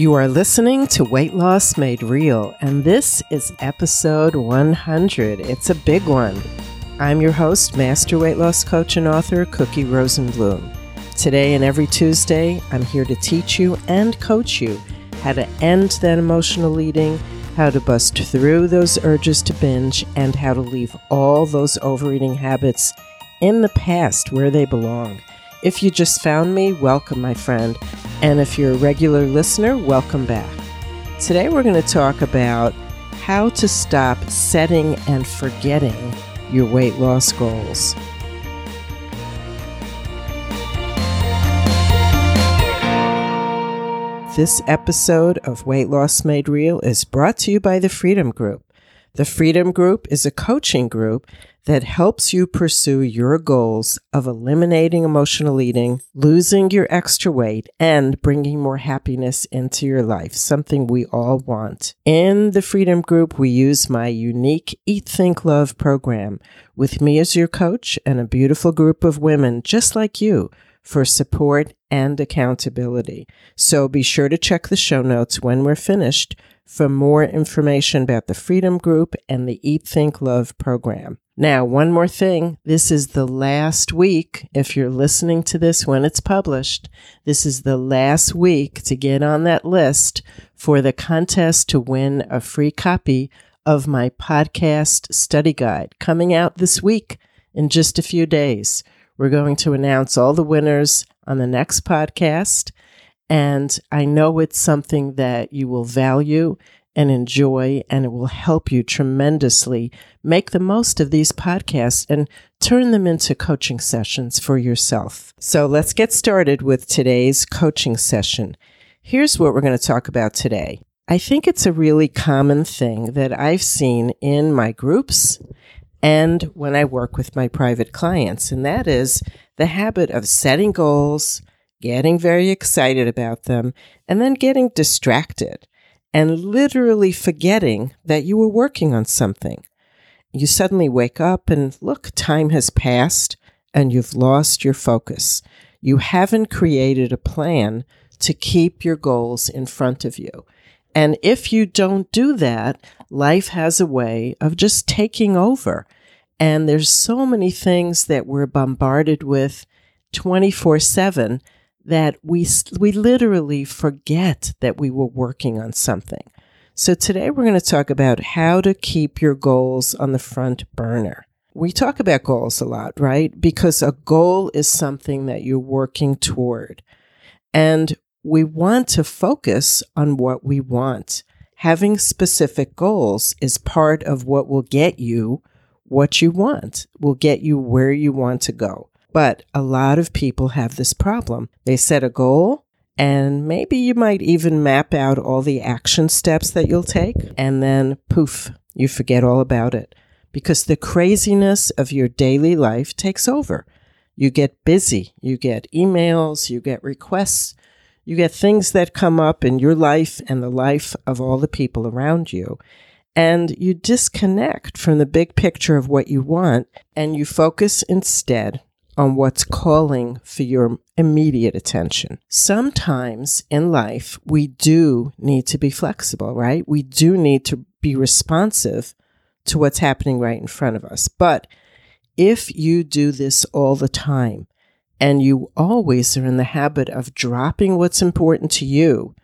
You are listening to Weight Loss Made Real, and this is episode 100. It's a big one. I'm your host, Master Weight Loss Coach and author, Cookie Rosenblum. Today and every Tuesday, I'm here to teach you and coach you how to end that emotional eating, how to bust through those urges to binge, and how to leave all those overeating habits in the past where they belong. If you just found me, welcome, my friend. And if you're a regular listener, welcome back. Today we're going to talk about how to stop setting and forgetting your weight loss goals. This episode of Weight Loss Made Real is brought to you by the Freedom Group. The Freedom Group is a coaching group that helps you pursue your goals of eliminating emotional eating, losing your extra weight, and bringing more happiness into your life, something we all want. In the Freedom Group, we use my unique Eat, Think, Love program with me as your coach and a beautiful group of women just like you for support and accountability. So be sure to check the show notes when we're finished for more information about the Freedom Group and the Eat, Think, Love program. Now, one more thing. This is the last week, if you're listening to this when it's published, this is the last week to get on that list for the contest to win a free copy of my podcast study guide coming out this week in just a few days. We're going to announce all the winners on the next podcast. And I know it's something that you will value and enjoy, and it will help you tremendously make the most of these podcasts and turn them into coaching sessions for yourself. So let's get started with today's coaching session. Here's what we're going to talk about today. I think it's a really common thing that I've seen in my groups and when I work with my private clients. And that is the habit of setting goals, getting very excited about them, and then getting distracted and literally forgetting that you were working on something. You suddenly wake up and look, time has passed and you've lost your focus. You haven't created a plan to keep your goals in front of you. And if you don't do that, life has a way of just taking over. And there's so many things that we're bombarded with 24 7 that we, we literally forget that we were working on something. So today we're going to talk about how to keep your goals on the front burner. We talk about goals a lot, right? Because a goal is something that you're working toward. And we want to focus on what we want. Having specific goals is part of what will get you what you want, will get you where you want to go. But a lot of people have this problem. They set a goal, and maybe you might even map out all the action steps that you'll take, and then poof, you forget all about it because the craziness of your daily life takes over. You get busy, you get emails, you get requests, you get things that come up in your life and the life of all the people around you. And you disconnect from the big picture of what you want and you focus instead on what's calling for your immediate attention. Sometimes in life, we do need to be flexible, right? We do need to be responsive to what's happening right in front of us. But if you do this all the time and you always are in the habit of dropping what's important to you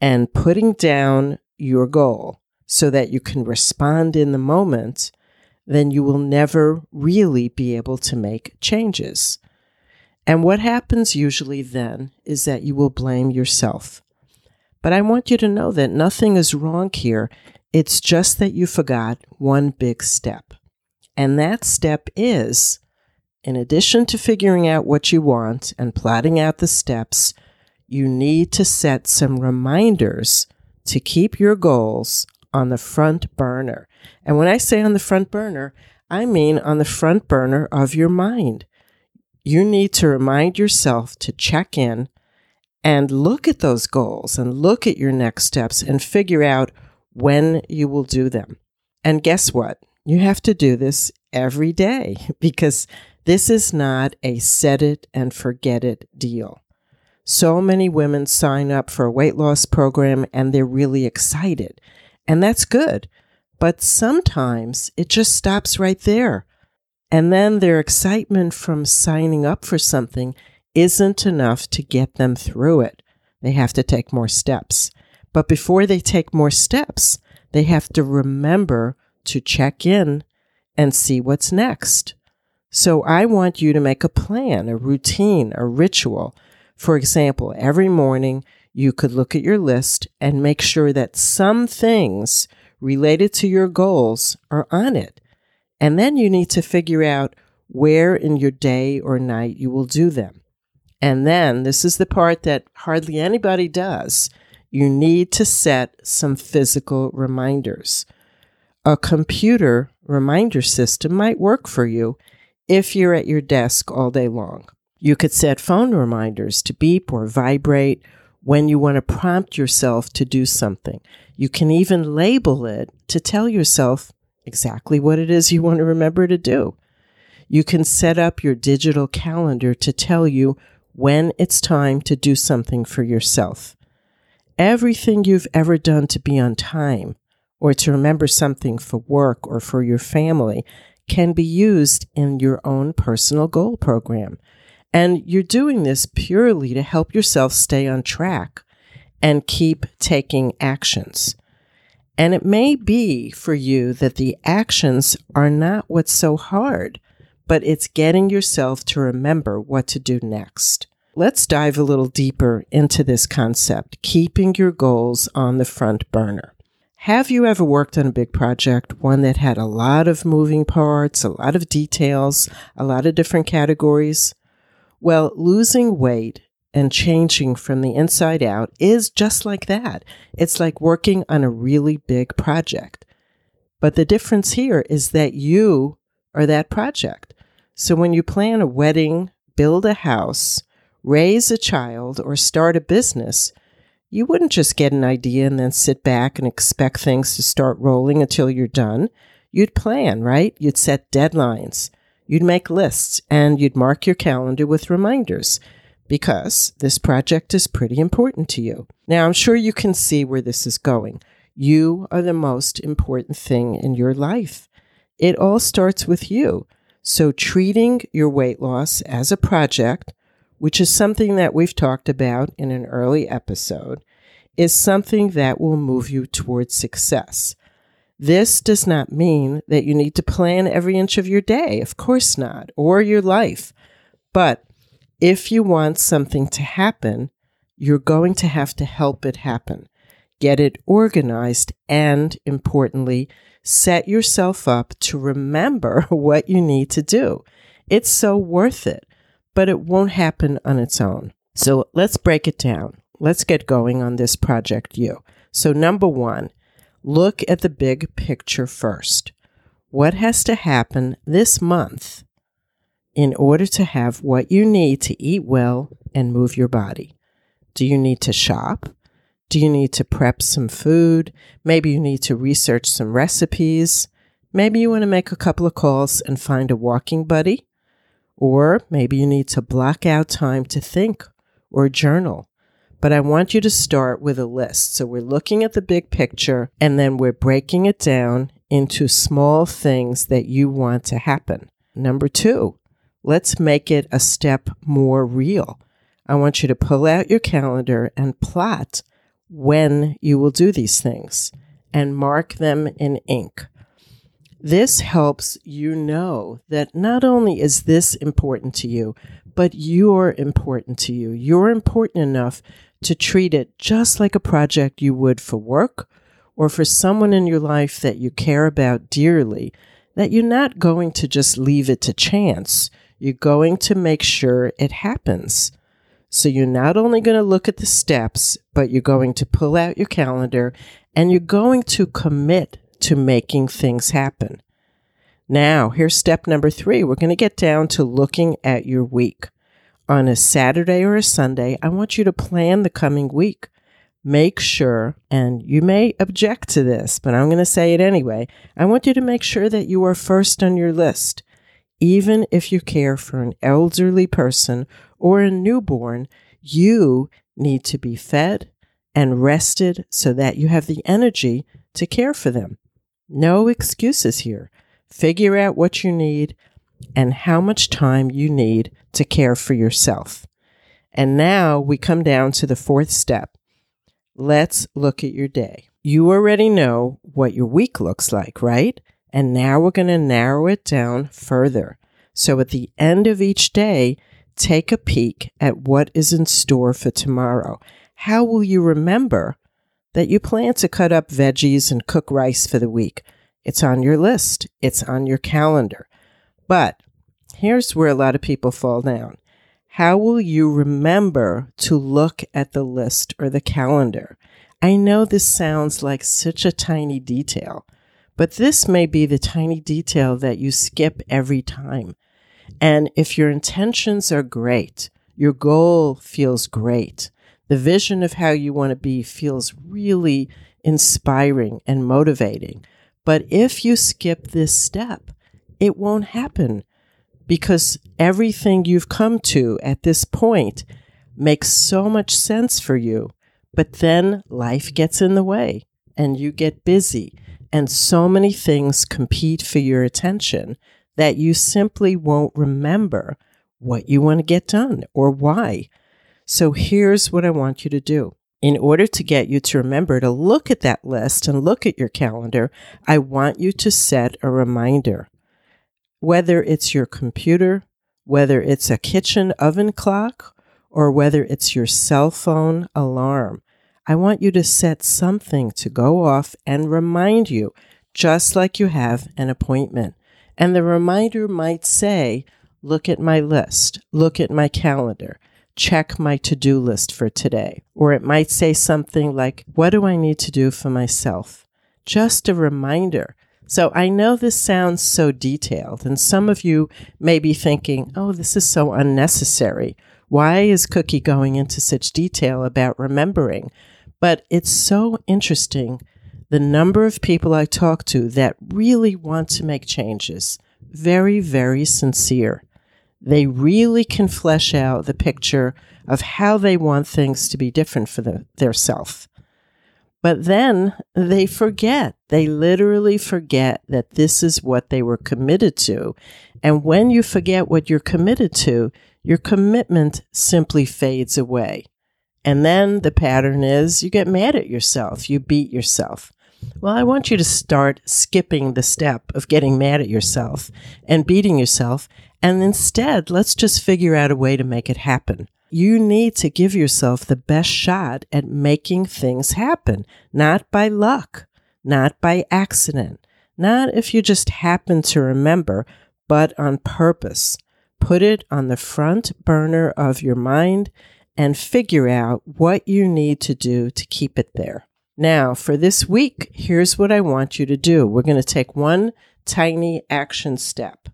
and putting down your goal so that you can respond in the moment, then you will never really be able to make changes. And what happens usually then is that you will blame yourself. But I want you to know that nothing is wrong here. It's just that you forgot one big step. And that step is, in addition to figuring out what you want and plotting out the steps, you need to set some reminders to keep your goals on the front burner. And when I say on the front burner, I mean on the front burner of your mind. You need to remind yourself to check in and look at those goals and look at your next steps and figure out when you will do them. And guess what? You have to do this every day because this is not a set it and forget it deal. So many women sign up for a weight loss program and they're really excited. And that's good. But sometimes it just stops right there. And then their excitement from signing up for something isn't enough to get them through it. They have to take more steps. But before they take more steps, they have to remember to check in and see what's next. So I want you to make a plan, a routine, a ritual. For example, every morning you could look at your list and make sure that some things related to your goals are on it. And then you need to figure out where in your day or night you will do them. And then this is the part that hardly anybody does. You need to set some physical reminders. A computer reminder system might work for you if you're at your desk all day long. You could set phone reminders to beep or vibrate when you want to prompt yourself to do something. You can even label it to tell yourself exactly what it is you want to remember to do. You can set up your digital calendar to tell you when it's time to do something for yourself. Everything you've ever done to be on time or to remember something for work or for your family can be used in your own personal goal program. And you're doing this purely to help yourself stay on track and keep taking actions. And it may be for you that the actions are not what's so hard, but it's getting yourself to remember what to do next. Let's dive a little deeper into this concept, keeping your goals on the front burner. Have you ever worked on a big project, one that had a lot of moving parts, a lot of details, a lot of different categories? Well, losing weight and changing from the inside out is just like that. It's like working on a really big project. But the difference here is that you are that project. So when you plan a wedding, build a house, raise a child, or start a business, you wouldn't just get an idea and then sit back and expect things to start rolling until you're done. You'd plan, right? You'd set deadlines. You'd make lists and you'd mark your calendar with reminders because this project is pretty important to you. Now, I'm sure you can see where this is going. You are the most important thing in your life. It all starts with you. So, treating your weight loss as a project, which is something that we've talked about in an early episode, is something that will move you towards success. This does not mean that you need to plan every inch of your day, of course not, or your life. But if you want something to happen, you're going to have to help it happen. Get it organized and, importantly, set yourself up to remember what you need to do. It's so worth it, but it won't happen on its own. So let's break it down. Let's get going on this project you. So, number one, look at the big picture first. What has to happen this month in order to have what you need to eat well and move your body? Do you need to shop? Do you need to prep some food? Maybe you need to research some recipes. Maybe you want to make a couple of calls and find a walking buddy. Or maybe you need to block out time to think or journal. But I want you to start with a list. So we're looking at the big picture and then we're breaking it down into small things that you want to happen. Number two, Let's make it a step more real. I want you to pull out your calendar and plot when you will do these things and mark them in ink. This helps you know that not only is this important to you, but you're important to you. You're important enough to treat it just like a project you would for work or for someone in your life that you care about dearly, that you're not going to just leave it to chance. You're going to make sure it happens. So you're not only going to look at the steps, but you're going to pull out your calendar and you're going to commit to making things happen. Now, here's step number three. We're going to get down to looking at your week. On a Saturday or a Sunday, I want you to plan the coming week. Make sure, and you may object to this, but I'm going to say it anyway. I want you to make sure that you are first on your list. Even if you care for an elderly person or a newborn, You need to be fed and rested so that you have the energy to care for them. No excuses here. Figure out what you need and how much time you need to care for yourself. And now we come down to the fourth step. Let's look at your day. You already know what your week looks like, right? And now we're going to narrow it down further. So at the end of each day, take a peek at what is in store for tomorrow. How will you remember that you plan to cut up veggies and cook rice for the week? It's on your list, it's on your calendar. But here's where a lot of people fall down. How will you remember to look at the list or the calendar? I know this sounds like such a tiny detail, but this may be the tiny detail that you skip every time. And if your intentions are great, your goal feels great, the vision of how you want to be feels really inspiring and motivating. But if you skip this step, it won't happen because everything you've come to at this point makes so much sense for you. But then life gets in the way and you get busy and so many things compete for your attention that you simply won't remember what you want to get done or why. So here's what I want you to do. In order to get you to remember to look at that list and look at your calendar, I want you to set a reminder. Whether it's your computer, whether it's a kitchen oven clock, or whether it's your cell phone alarm, I want you to set something to go off and remind you, just like you have an appointment. And the reminder might say, Look at my list, look at my calendar, check my to do list for today. Or it might say something like, What do I need to do for myself? Just a reminder. So I know this sounds so detailed, and some of you may be thinking, Oh, this is so unnecessary. Why is Cookie going into such detail about remembering? But it's so interesting the number of people I talk to that really want to make changes. Very, very sincere. They really can flesh out the picture of how they want things to be different for the, their self. But then they forget. They literally forget that this is what they were committed to. And when you forget what you're committed to, your commitment simply fades away. And then the pattern is you get mad at yourself, you beat yourself. Well, I want you to start skipping the step of getting mad at yourself and beating yourself. And instead, let's just figure out a way to make it happen. You need to give yourself the best shot at making things happen, not by luck, not by accident, not if you just happen to remember, but on purpose. Put it on the front burner of your mind and figure out what you need to do to keep it there. Now, for this week, here's what I want you to do. We're going to take one tiny action step.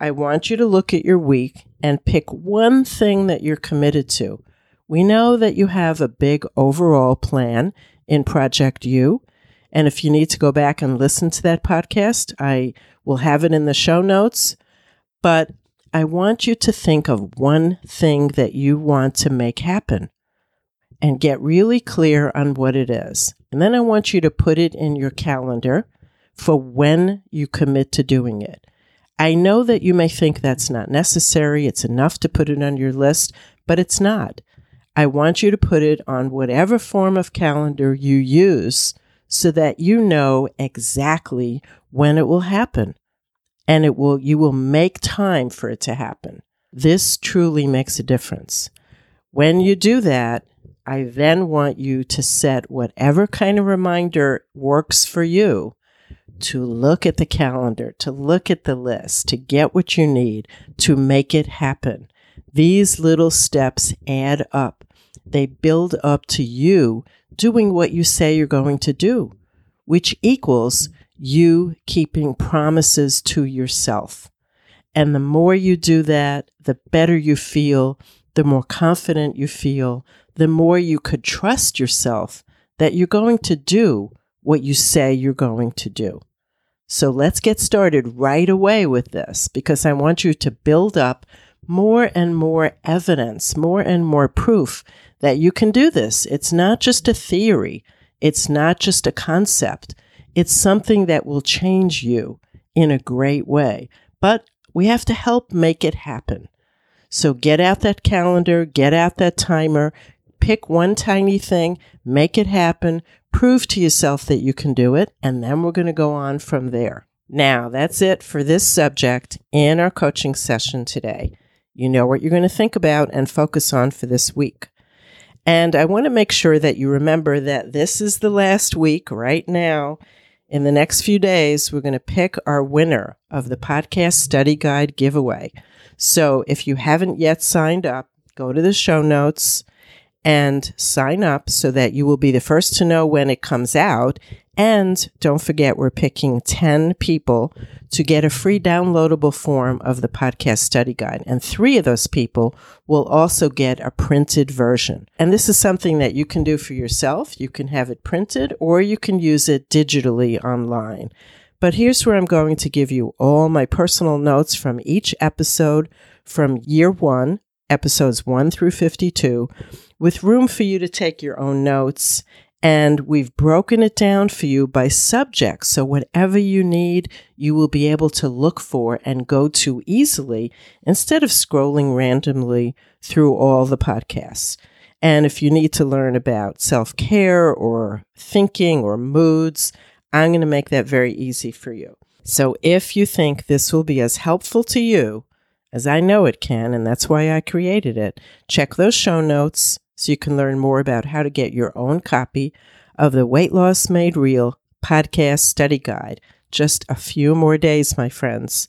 I want you to look at your week and pick one thing that you're committed to. We know that you have a big overall plan in Project U. And if you need to go back and listen to that podcast, I will have it in the show notes. But I want you to think of one thing that you want to make happen and get really clear on what it is. And then I want you to put it in your calendar for when you commit to doing it. I know that you may think that's not necessary. It's enough to put it on your list, but it's not. I want you to put it on whatever form of calendar you use so that you know exactly when it will happen and it will you will make time for it to happen. This truly makes a difference. When you do that, I then want you to set whatever kind of reminder works for you to look at the calendar, to look at the list, to get what you need, to make it happen. These little steps add up. They build up to you doing what you say you're going to do, which equals you keeping promises to yourself. And the more you do that, the better you feel, the more confident you feel, the more you could trust yourself that you're going to do what you say you're going to do. So let's get started right away with this because I want you to build up more and more evidence, more and more proof that you can do this. It's not just a theory. It's not just a concept. It's something that will change you in a great way. But we have to help make it happen. So get out that calendar, get out that timer, pick one tiny thing, make it happen, prove to yourself that you can do it, and then we're going to go on from there. Now, that's it for this subject in our coaching session today. You know what you're going to think about and focus on for this week. And I want to make sure that you remember that this is the last week right now. In the next few days, we're going to pick our winner of the podcast study guide giveaway. So if you haven't yet signed up, go to the show notes and sign up so that you will be the first to know when it comes out. And don't forget, we're picking 10 people to get a free downloadable form of the podcast study guide. And three of those people will also get a printed version. And this is something that you can do for yourself. You can have it printed or you can use it digitally online. But here's where I'm going to give you all my personal notes from each episode from year one, episodes 1 through 52 with room for you to take your own notes. And we've broken it down for you by subject. So, whatever you need, you will be able to look for and go to easily instead of scrolling randomly through all the podcasts. And if you need to learn about self care or thinking or moods, I'm going to make that very easy for you. So, if you think this will be as helpful to you as I know it can, and that's why I created it, check those show notes so you can learn more about how to get your own copy of the Weight Loss Made Real podcast study guide. Just a few more days, my friends.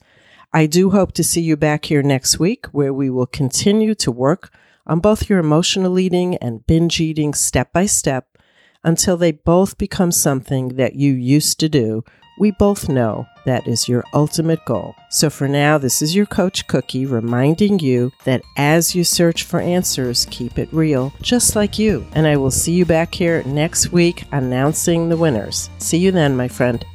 I do hope to see you back here next week where we will continue to work on both your emotional eating and binge eating step by step until they both become something that you used to do we both know that is your ultimate goal. So for now, this is your Coach Cookie reminding you that as you search for answers, keep it real, just like you. And I will see you back here next week announcing the winners. See you then, my friend.